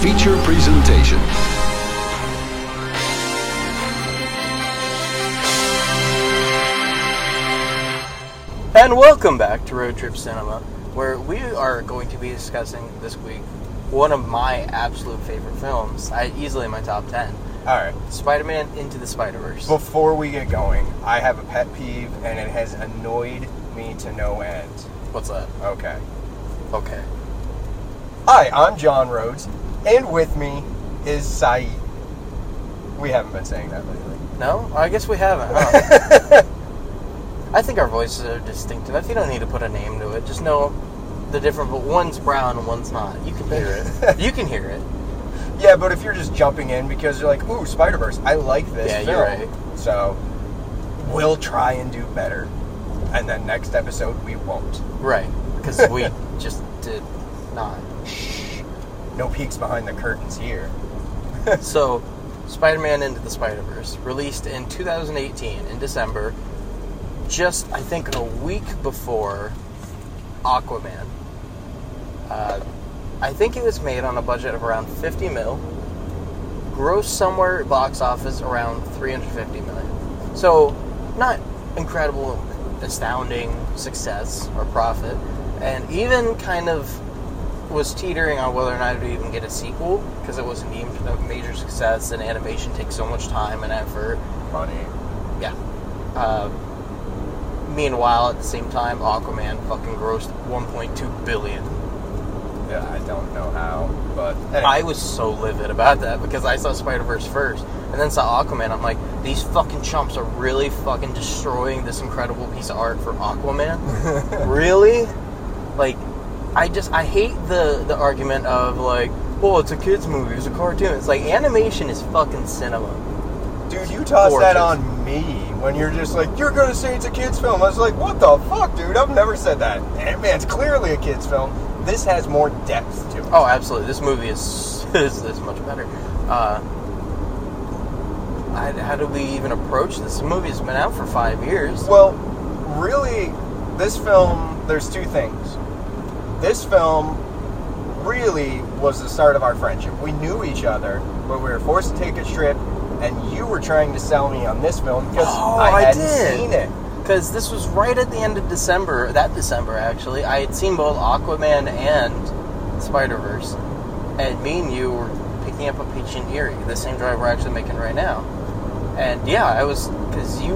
feature presentation. And welcome back to Road Trip Cinema, where we are going to be discussing this week one of my absolute favorite films, I, easily in my top 10 All right. Spider Man Into the Spider Verse. Before we get going, I have a pet peeve, and it has annoyed me to no end. What's that? Okay. Okay. Hi, I'm John Rhoades, and with me is Syed. We haven't been saying that lately. No? I guess we haven't, huh? I think our voices are distinctive. I think you don't need to put a name to it. Just know the different, but one's brown and one's not. You can hear it. you can hear it. Yeah, but if you're just jumping in because you're like, ooh, Spider Verse, I like this Yeah, film. you're right. So we'll try and do better, and then next episode we won't. Right. Because we just did not. No peeks behind the curtains here. So, Spider Man Into the Spider Verse, released in 2018 in December, just I think a week before Aquaman. Uh, I think it was made on a budget of around 50 mil, gross somewhere box office around 350 million. So, not incredible, astounding success or profit, and even kind of was teetering on whether or not would even get a sequel because it wasn't deemed a major success and animation takes so much time and effort. Funny. Yeah. Uh, meanwhile, at the same time, Aquaman fucking grossed 1.2 billion. Yeah, I don't know how, but anyway. I was so livid about that because I saw Spider Verse first and then saw Aquaman. I'm like, these fucking chumps are really fucking destroying this incredible piece of art for Aquaman. really? Like, I just I hate the the argument of like, well, it's a kids movie, it's a cartoon. It's like animation is fucking cinema. Dude, you tossed that on me when you're just like, you're gonna say it's a kid's film. I was like, what the fuck, dude? I've never said that. Ant Man's clearly a kid's film. This has more depth to it. Oh, absolutely. This movie is is, is much better. Uh, I, how do we even approach this? The movie's been out for five years. Well, really, this film, there's two things. This film really was the start of our friendship. We knew each other, but we were forced to take a trip, and you were trying to sell me on this film because Oh, I I hadn't did. seen it. Because this was right at the end of December, that December actually. I had seen both Aquaman and Spider Verse, and me and you were picking up a Peach and Erie, the same drive we're actually making right now. And yeah, I was because you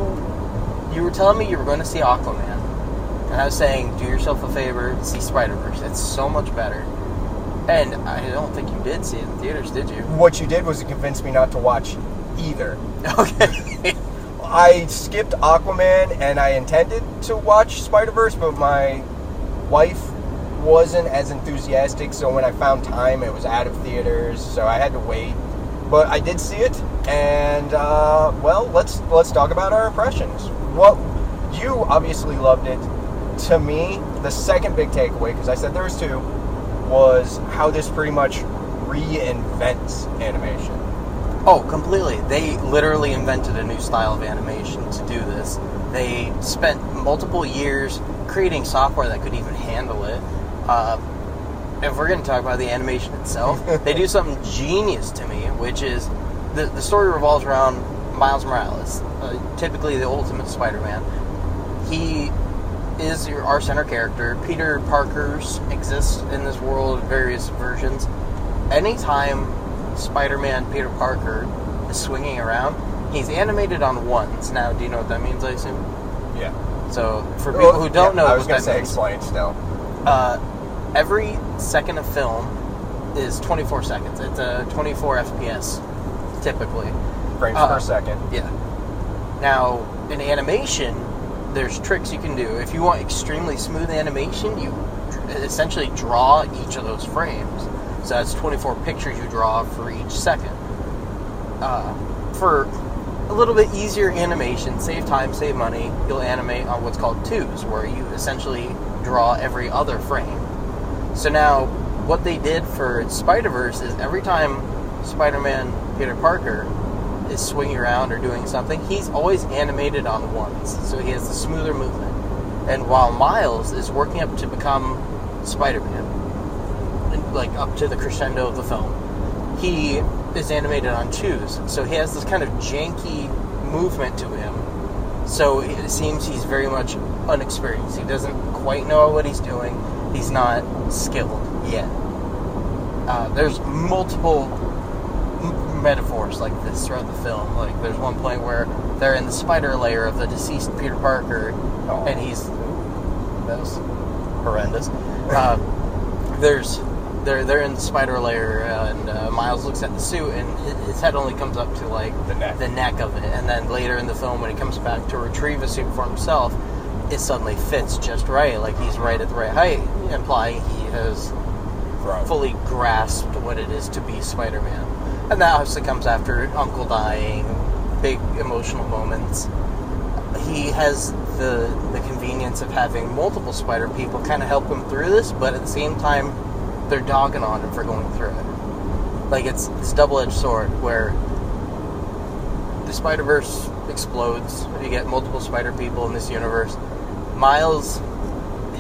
you were telling me you were going to see Aquaman, and I was saying, do yourself a favor, see Spider Verse. It's so much better. And I don't think you did see it in theaters, did you? What you did was you convinced me not to watch either. Okay. I skipped Aquaman and I intended to watch Spider Verse, but my wife wasn't as enthusiastic. So when I found time, it was out of theaters, so I had to wait. But I did see it, and uh, well, let's let's talk about our impressions. Well, you obviously loved it. To me, the second big takeaway, because I said there was two, was how this pretty much reinvents animation. Oh, completely. They literally invented a new style of animation to do this. They spent multiple years creating software that could even handle it. Uh, if we're going to talk about the animation itself, they do something genius to me, which is the, the story revolves around Miles Morales, uh, typically the ultimate Spider Man. He is your, our center character. Peter Parker's exists in this world in various versions. Anytime Spider-Man Peter Parker is swinging around, he's animated on ones. Now, do you know what that means? I assume. Yeah. So, for people who don't know, I was what gonna that say means, explain still. uh, every second of film is 24 seconds. It's a 24 FPS, typically. Frames Uh, per second. Yeah. Now, in animation, there's tricks you can do. If you want extremely smooth animation, you essentially draw each of those frames. So that's 24 pictures you draw for each second. Uh, for a little bit easier animation, save time, save money, you'll animate on what's called twos, where you essentially draw every other frame. So now, what they did for Spider Verse is every time Spider Man Peter Parker is swinging around or doing something, he's always animated on ones, so he has the smoother movement. And while Miles is working up to become Spider Man, like up to the crescendo of the film, he is animated on twos, so he has this kind of janky movement to him. So it seems he's very much unexperienced. He doesn't quite know what he's doing. He's not skilled yet. Uh, there's multiple metaphors like this throughout the film. Like there's one point where they're in the spider lair of the deceased Peter Parker, Oh. and he's that was horrendous. Uh, there's they're they're in the spider lair, and uh, Miles looks at the suit, and his, head only comes up to like The neck. the neck of it, and then later in the film, when he comes back to retrieve a suit for himself, it suddenly fits just right, like he's right at the right height, implying he has Right. fully grasped what it is to be Spider-Man. And that obviously comes after Uncle dying, big emotional moments. He has the the convenience of having multiple Spider people kind of help him through this, but at the same time, they're dogging on him for going through it. Like it's this double-edged sword where the Spider Verse explodes. You get multiple Spider people in this universe. Miles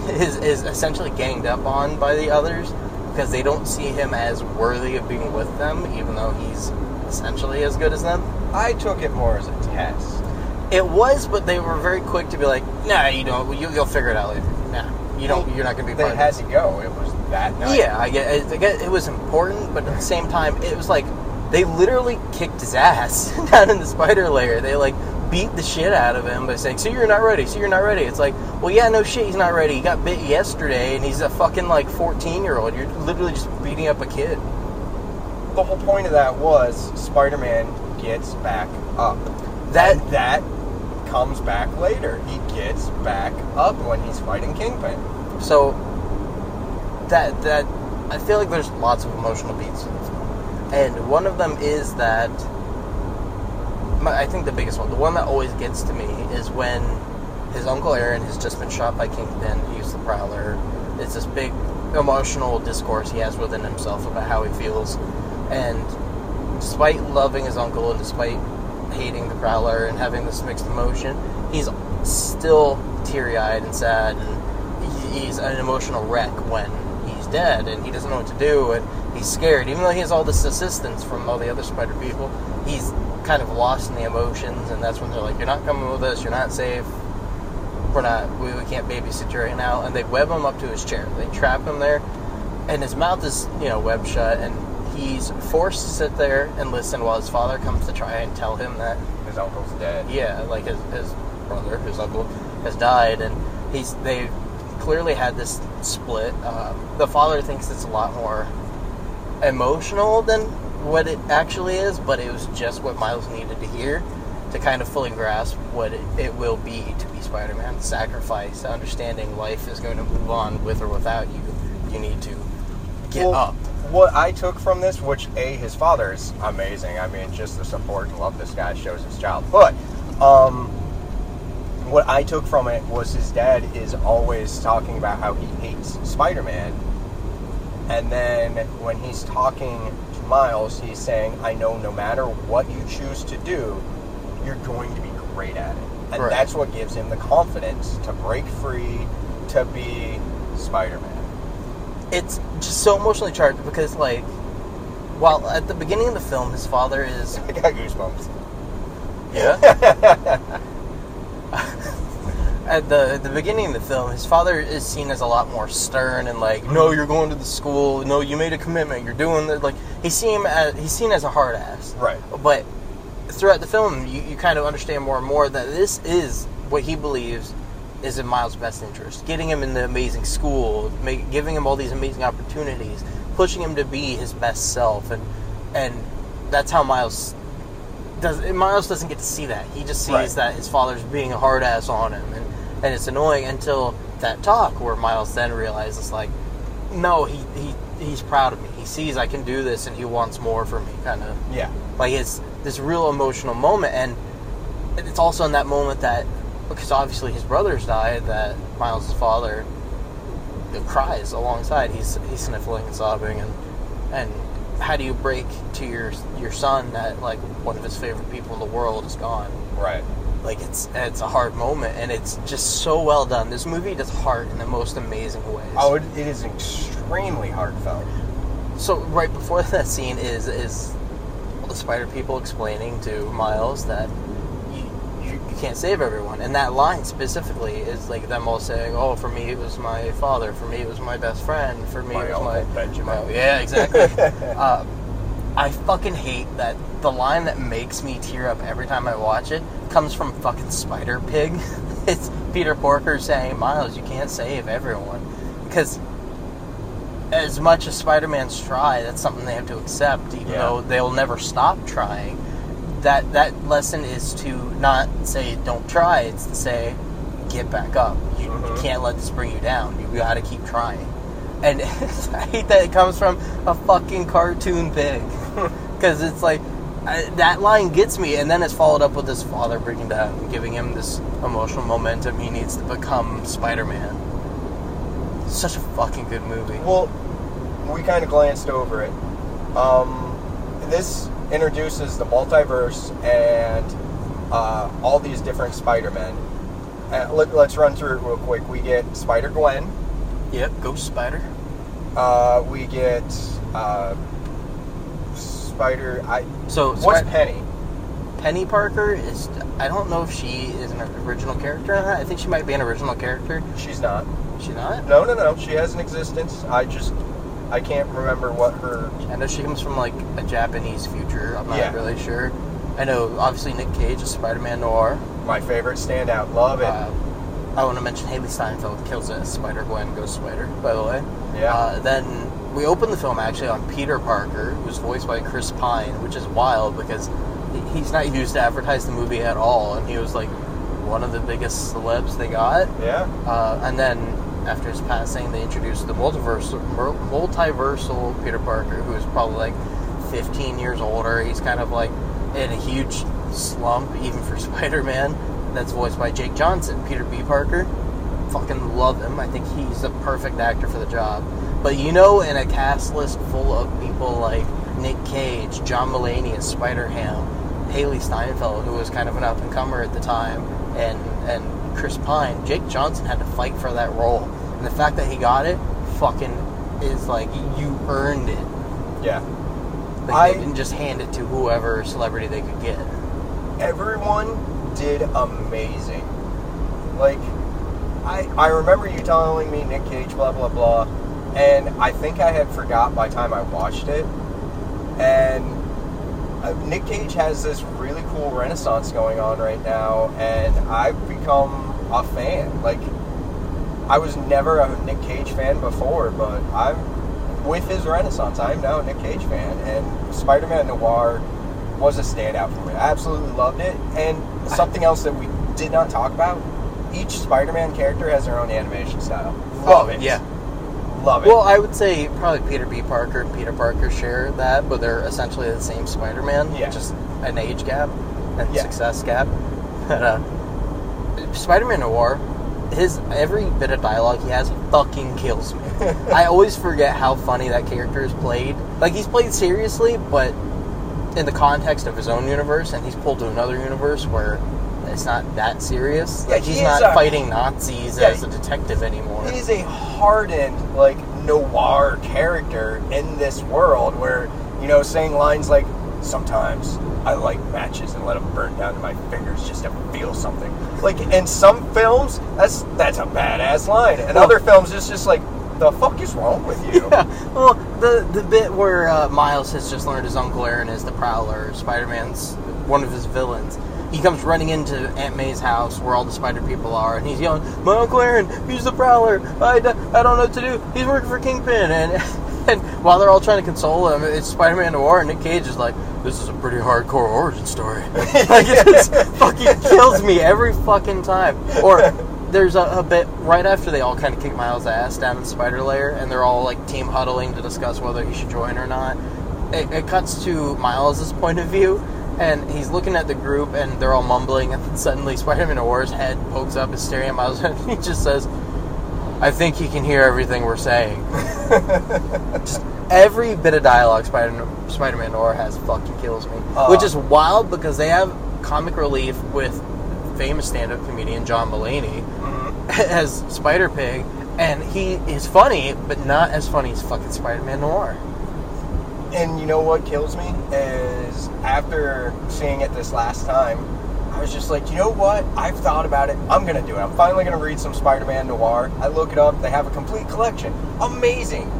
is is essentially ganged up on by the others because they don't see him as worthy of being with them, even though he's essentially as good as them. I took it more as a test. It was, but they were very quick to be like, "Nah, you don't. You, you'll figure it out later. Nah, you don't. You're not going to be They part had to go. It was that night. Yeah, I get. I get it was important, but at the same time, it was like they literally kicked his ass down in the spider lair. They like beat the shit out of him by saying, "So you're not ready. So you're not ready." It's like, well, yeah, no shit, he's not ready. He got bit yesterday, and he's a fucking like 14 year old. You're literally just beating up a kid. The whole point of that was Spider-Man gets back up. That And that comes back later. He gets back up when he's fighting Kingpin. So that that I feel like there's lots of emotional beats in film, and one of them is that my, I think the biggest one, the one that always gets to me, is when his uncle Aaron has just been shot by Kingpin. He used the Prowler. It's this big emotional discourse he has within himself about how he feels, and despite loving his uncle and despite hating the Prowler and having this mixed emotion, he's still teary-eyed and sad, and he's an emotional wreck when he's dead, and he doesn't know what to do, and he's scared. Even though he has all this assistance from all the other Spider people, he's kind of lost in the emotions, and that's when they're like, "You're not coming with us. You're not safe. We're not. We, we can't babysit you right now." And they web him up to his chair. They trap him there, and his mouth is you know webbed shut, and he's forced to sit there and listen while his father comes to try and tell him that His uncle's dead. yeah, like his, his brother, his uncle, has died, and he's they clearly had this split. Uh, the father thinks it's a lot more emotional than what it actually is, but it was just what Miles needed to hear to kind of fully grasp what it, it will be to be Spider-Man. Sacrifice, understanding life is going to move on with or without you. You need to get Well, up. What I took from this, which a his father is amazing. I mean, just the support and love this guy shows his child. But um, what I took from it was his dad is always talking about how he hates Spider-Man, and then when he's talking Miles, he's saying, "I know no matter what you choose to do, you're going to be great at it," and Right. that's what gives him the confidence to break free, to be Spider-Man. it's just so emotionally charged because like while at the beginning of the film his father is I got goosebumps. yeah at the at the beginning of the film his father is seen as a lot more stern and like no you're going to the school no you made a commitment you're doing that like he's seen as he's seen as a hard ass Right. but throughout the film you, you kind of understand more and more that this is what he believes is in Miles' best interest. Getting him in the amazing school, make, giving him all these amazing opportunities, pushing him to be his best self, and and that's how Miles does. Miles doesn't get to see that. He just sees Right. that his father's being a hard ass on him, and and it's annoying until that talk where Miles then realizes like, no, he he he's proud of me. He sees I can do this, and he wants more for me, kind of Yeah. like it's this real emotional moment and it's also in that moment that because obviously his brothers died that miles' father cries alongside he's he's sniffling and sobbing and and how do you break to your your son that like one of his favorite people in the world is gone Right. Like it's it's a hard moment and it's just so well done this movie does heart in the most amazing ways Oh, it, it is extremely heartfelt. so right before that scene is is all the spider people explaining to Miles that you, you, you can't save everyone, and that line specifically is like them all saying, "Oh, for me it was my father, for me it was my best friend, for me My it was my Benjamin." my- yeah, exactly. uh, I fucking hate that the line that makes me tear up every time I watch it comes from fucking Spider Pig. it's Peter Porker saying, "Miles, you can't save everyone," because as much as Spider-Man's try, that's something they have to accept, even Yeah. though they'll never stop trying. That that lesson is to not say don't try; it's to say get back up. You, you Mhm. can't let this bring you down. You got to keep trying. And I hate that it comes from a fucking cartoon pig, because it's like I, that line gets me, and then it's followed up with his father breaking down, and giving him this emotional momentum he needs to become Spider-Man. Such a fucking good movie. Well, we kind of glanced over it. Um, this introduces the multiverse and uh, all these different Spider-Men. Uh, let, let's run through it real quick. We get Spider-Gwen. Yep, Ghost Spider. Uh, we get uh, Spider... I, So what's Peni? Peni Parker is. I don't know if she is an original character or not. I think she might be an original character. She's not. Is she not? No, no, no. She has an existence. I just... I can't remember what her... I know she comes from like a Japanese future. I'm not Yeah. really sure. I know obviously Nick Cage is Spider-Man Noir. My favorite standout. Love it. Uh, I want to mention Hailee Steinfeld kills it as Spider Gwen Ghost Spider. By the way. yeah. Uh, then we open the film actually on Peter Parker, who's voiced by Chris Pine, which is wild because he's not used to advertise the movie at all, and he was like one of the biggest celebs they got. yeah. Uh, and then after his passing, they introduced the multiversal, multiversal Peter Parker, who is probably like 15 years older. He's kind of like in a huge slump, even for Spider-Man. That's voiced by Jake Johnson, Peter B. Parker. Fucking love him. I think he's the perfect actor for the job. But you know, in a cast list full of people like Nick Cage, John Mulaney as Spider-Ham, Hailee Steinfeld, who was kind of an up-and-comer at the time, and and Chris Pine, Jake Johnson had to fight for that role. And the fact that he got it, fucking, is like, you earned it. Yeah. Like, I- they didn't just hand it to whoever celebrity they could get. everyone did amazing. Like, I I remember you telling me Nick Cage, blah blah blah, and I think I had forgot by the time I watched it. And uh, Nick Cage has this really cool renaissance going on right now, and I've become a fan. Like, I was never a Nick Cage fan before, but I'm with his renaissance. I'm now a Nick Cage fan, and Spider-Man Noir was a standout for me. I absolutely loved it. And something else that we did not talk about: each Spider-Man character has their own animation style. Love it. Oh, Yeah. Love it. Well, I would say probably Peter B. Parker and Peter Parker share that, but they're essentially the same Spider-Man, Yeah. just an age gap and Yeah. success gap. But, uh, Spider-Man Noir, his every bit of dialogue he has fucking kills me. I always forget how funny that character is played. Like he's played seriously, but in the context of his own universe, and he's pulled to another universe where it's not that serious. Yeah, like he's he is not a- fighting Nazis Yeah, as a detective anymore. He's a hardened, like, noir character in this world where, you know, saying lines like, sometimes I light matches and let them burn down to my fingers just to feel something. Like, in some films, that's that's a badass line. In Well- other films, it's just like, the fuck is wrong with you? Yeah, well, the the bit where uh, Miles has just learned his Uncle Aaron is the Prowler, Spider-Man's one of his villains. He comes running into Aunt May's house where all the Spider people are, and he's yelling, "My Uncle Aaron, he's the Prowler. I, I don't know what to do. He's working for Kingpin." And and while they're all trying to console him, it's Spider-Man Noir, and Nick Cage is like, "This is a pretty hardcore origin story." like it just fucking kills me every fucking time. Or there's a, a bit right after they all kind of kick Miles' ass down in the spider lair, and they're all like team huddling to discuss whether he should join or not. It, it cuts to Miles' point of view, and he's looking at the group, and they're all mumbling, and then suddenly Spider-Man Noir's head pokes up, is staring at Miles, and he just says, "I think he can hear everything we're saying." just every bit of dialogue Spider Spider-Man Noir has fucking kills me, Uh. which is wild because they have comic relief with famous stand-up comedian John Mulaney Mhm. as Spider Pig, and he is funny, but not as funny as fucking Spider-Man Noir. And you know what kills me is after seeing it this last time, I was just like, you know what? I've thought about it. I'm gonna do it. I'm finally gonna read some Spider-Man Noir. I look it up. They have a complete collection. Amazing.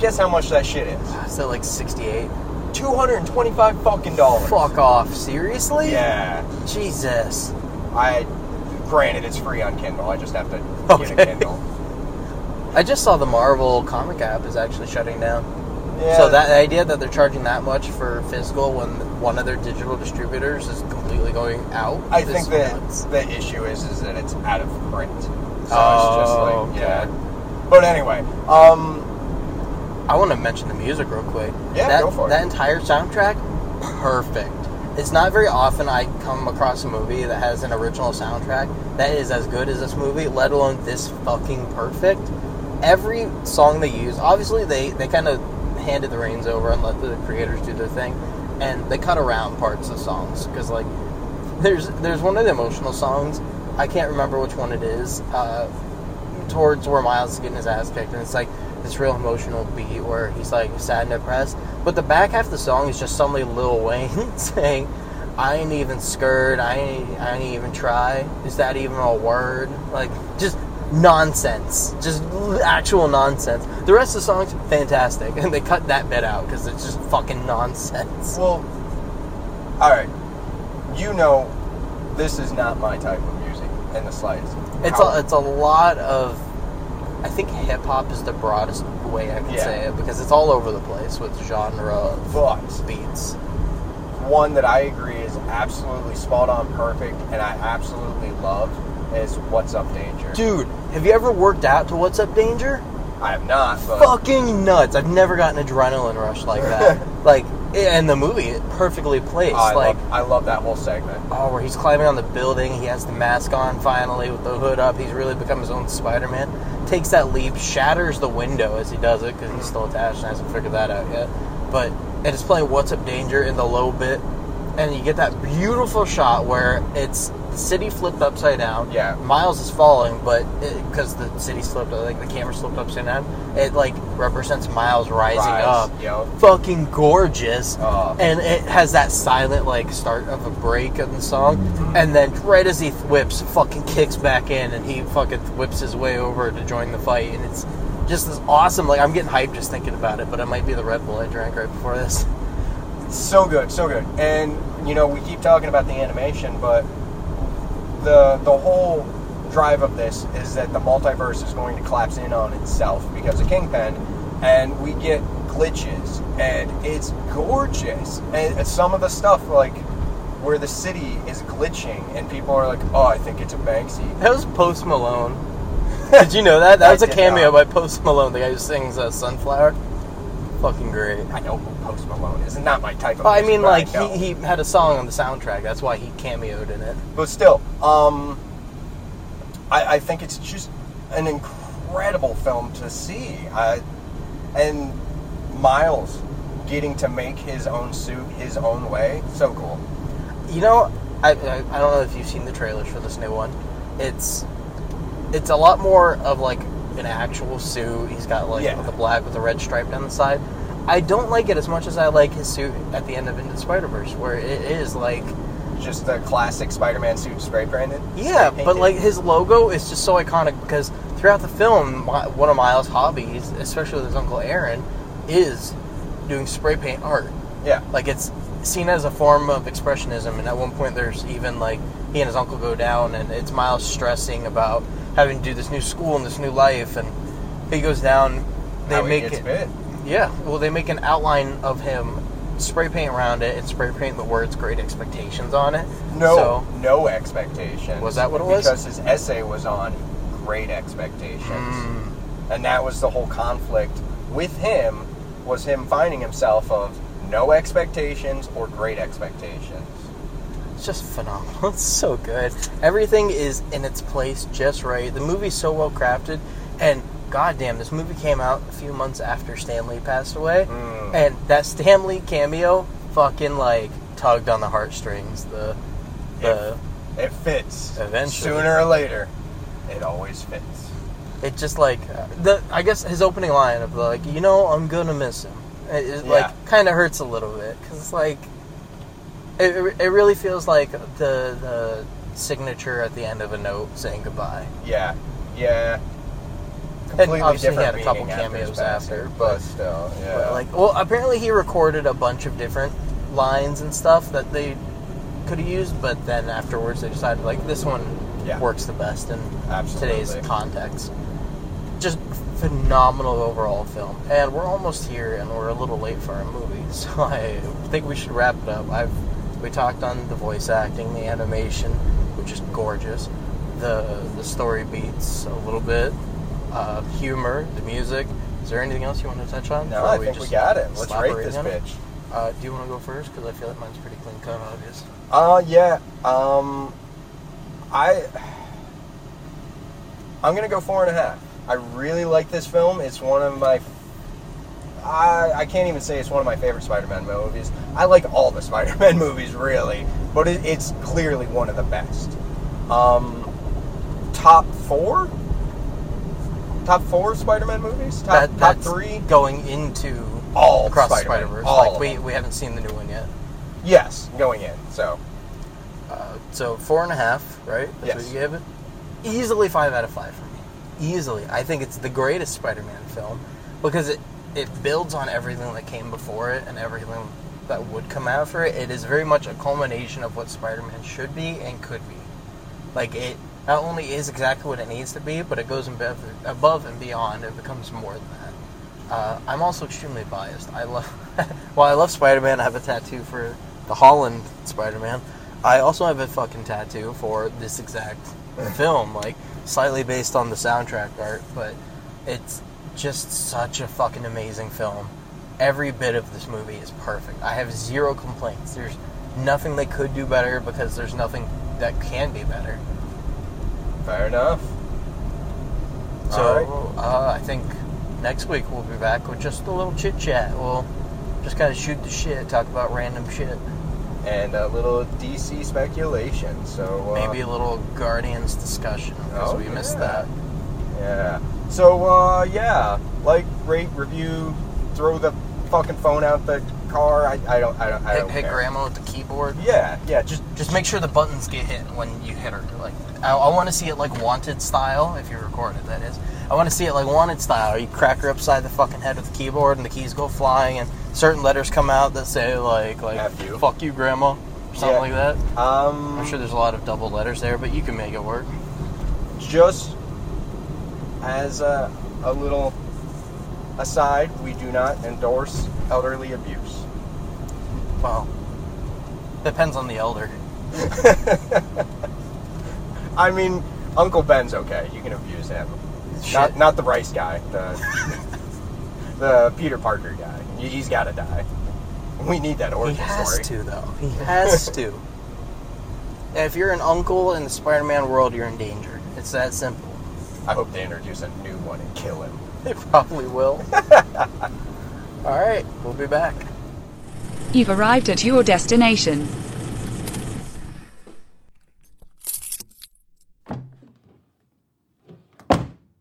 Guess how much that shit is? Is it like 68? Two hundred and twenty-five fucking dollars. Fuck off. Seriously? Yeah. Jesus. I. Granted, it's free on Kindle. I just have to get a Kindle. I just saw the Marvel comic app is actually shutting down. Yeah. So that the idea that they're charging that much for physical when one of their digital distributors is completely going out. I think that the issue is is that it's out of print. So it's just Oh, like okay. yeah. But anyway, um, I want to mention the music real quick. Yeah, that, go for it. That entire soundtrack, perfect. It's not very often I come across a movie that has an original soundtrack that is as good as this movie, let alone this fucking perfect. Every song they use, obviously they, they kind of handed the reins over and let the creators do their thing, and they cut around parts of songs because like there's there's one of the emotional songs I can't remember which one it is. Uh, towards where Miles is getting his ass kicked, and it's like this real emotional beat where he's like sad and depressed. But the back half of the song is just suddenly Lil Wayne saying, "I ain't even scared. I ain't, I ain't even try. Is that even a word? Like just nonsense, just actual nonsense." The rest of the song's fantastic, and they cut that bit out because it's just fucking nonsense. well, all right. You know, this is not my type of music in the slightest. It's How- a, it's a lot of. I think hip hop is the broadest way I can Yeah. say it because it's all over the place with genre of but beats. one that I agree is absolutely spot on, perfect, and I absolutely love is "What's Up, Danger." Dude, have you ever worked out to What's Up Danger? I have not, but Fucking nuts. I've never gotten an adrenaline rush like that. like, and the movie, it perfectly placed. I, like, love, I love that whole segment. oh, where he's climbing on the building, he has the mask on finally with the hood up. He's really become his own Spider Man. Takes that leap, shatters the window as he does it because he's still attached and hasn't figured that out yet. But it is playing What's Up Danger in the low bit, and you get that beautiful shot where it's the city flipped upside down. Yeah. Miles is falling, but because the city slipped, like the camera slipped upside down, it like represents Miles rising Rise, up. yo. Fucking gorgeous Oh. and it has that silent like start of a break in the song and then right as he whips fucking kicks back in and he fucking whips his way over to join the fight and it's just this awesome like i'm getting hyped just thinking about it but it might be the red bull i drank right before this So good, so good. And you know, we keep talking about the animation, but the the whole drive of this is that the multiverse is going to collapse in on itself because of Kingpin, and we get glitches, and it's gorgeous. And some of the stuff like where the city is glitching, and people are like, "Oh, I think it's a Banksy." that was post malone did you know that that was a cameo not. by post malone the guy who sings uh, sunflower fucking great I know who Post Malone is, not my type of. Well, I mean, like know. he, he had a song on the soundtrack. That's why he cameoed in it. but still, um, I, I think it's just an incredible film to see. I, and Miles getting to make his own suit his own way, so cool. You know, I, I I don't know if you've seen the trailers for this new one. It's it's a lot more of like an actual suit. He's got like Yeah. the black with the red stripe down the side. I don't like it as much as I like his suit at the end of Into the Spider Verse, where it is like Just the classic Spider-Man suit spray painted. yeah, spray but like his logo is just so iconic because throughout the film, one of Miles' hobbies, especially with his uncle Aaron, is doing spray paint art. yeah, like it's seen as a form of expressionism and at one point there's even like he and his uncle go down and it's miles stressing about having to do this new school and this new life and he goes down they how make it bit. yeah well they make an outline of him spray paint around it and spray paint the words great expectations on it No, so no expectations. Was that what it was? Because his essay was on great expectations, mm, and that was the whole conflict with him. Was him finding himself of no expectations or great expectations. It's just phenomenal it's so good everything is in its place just right the movie's so well crafted and goddamn this movie came out a few months after Stan Lee passed away Mm. And that Stan Lee cameo fucking like tugged on the heartstrings. The the It fits. Eventually. Sooner or later, it always fits. it just like the I guess his opening line of like you know I'm gonna miss him, It, it Yeah. like kind of hurts a little bit because it's like it, it really feels like the the signature at the end of a note saying goodbye. Yeah, yeah. And Completely obviously he had a couple meaning after cameos after, but but- still, yeah. But like, well, apparently he recorded a bunch of different lines and stuff that they could have used, but then afterwards they decided like this one Yeah. works the best in Absolutely. today's context. Just phenomenal overall film, and we're almost here, and we're a little late for our movie, so I think we should wrap it up. I've we talked on the voice acting, the animation, which is gorgeous, the the story beats a little bit, uh, humor, the music. Is there anything else you want to touch on? no, I think we just got it. Let's rate this bitch. Uh, do you want to go first? Because I feel like mine's pretty clean cut, obvious. Uh, yeah. Um, I, I'm gonna go four and a half. I really like this film. It's one of my. I, I can't even say it's one of my favorite Spider-Man movies. I like all the Spider-Man movies, really, but it, it's clearly one of the best. Um, top four. Top four Spider-Man movies. Top, That, top three. going into All across. Spider Verse. All Like we we haven't seen the new one yet. Yes, going in. So Uh, so four and a half, right? That's Yes. what you gave it. Easily five out of five for me. Easily, I think it's the greatest Spider-Man film because it it builds on everything that came before it and everything that would come after it. It is very much a culmination of what Spider-Man should be and could be. Like it not only is exactly what it needs to be, but it goes above, and beyond. It becomes more than that. Uh, I'm also extremely biased. I love, well, I love Spider-Man, I have a tattoo for the Holland Spider-Man. I also have a fucking tattoo for this exact film, like slightly based on the soundtrack art, but it's just such a fucking amazing film. Every bit of this movie is perfect. I have zero complaints. There's nothing they could do better because there's nothing that can be better. fair enough. So right. uh, I think next week we'll be back with just a little chit chat. We'll just kind of shoot the shit, talk about random shit, and a little DC speculation. So uh, maybe a little Guardians discussion because Oh, we missed that. yeah. So uh, yeah, like, rate, review, throw the fucking phone out the car. I, I don't I don't I Hit, don't hit care. grandma with the keyboard. Yeah, yeah. Just Just make sure the buttons get hit when you hit her. Like I, I want to see it like wanted style. If you record it, that is. I want to see it like wanted style. You crack her upside the fucking head with the keyboard, and the keys go flying, and certain letters come out that say like like F you. "fuck you, grandma" or something Yeah. like that. um. I'm sure there's a lot of double letters there, but you can make it work. just as a, a little aside, we do not endorse elderly abuse. Well, depends on the elder. I mean, Uncle Ben's okay. You can abuse him. Shit. Not not the Rice guy. The the Peter Parker guy. He- He's got to die. We need that origin story. He has story. to, though. He has to. If you're an uncle in the Spider-Man world, you're in danger. It's that simple. I hope they introduce a new one and kill him. They probably will. All right, we'll be back. You've arrived at your destination.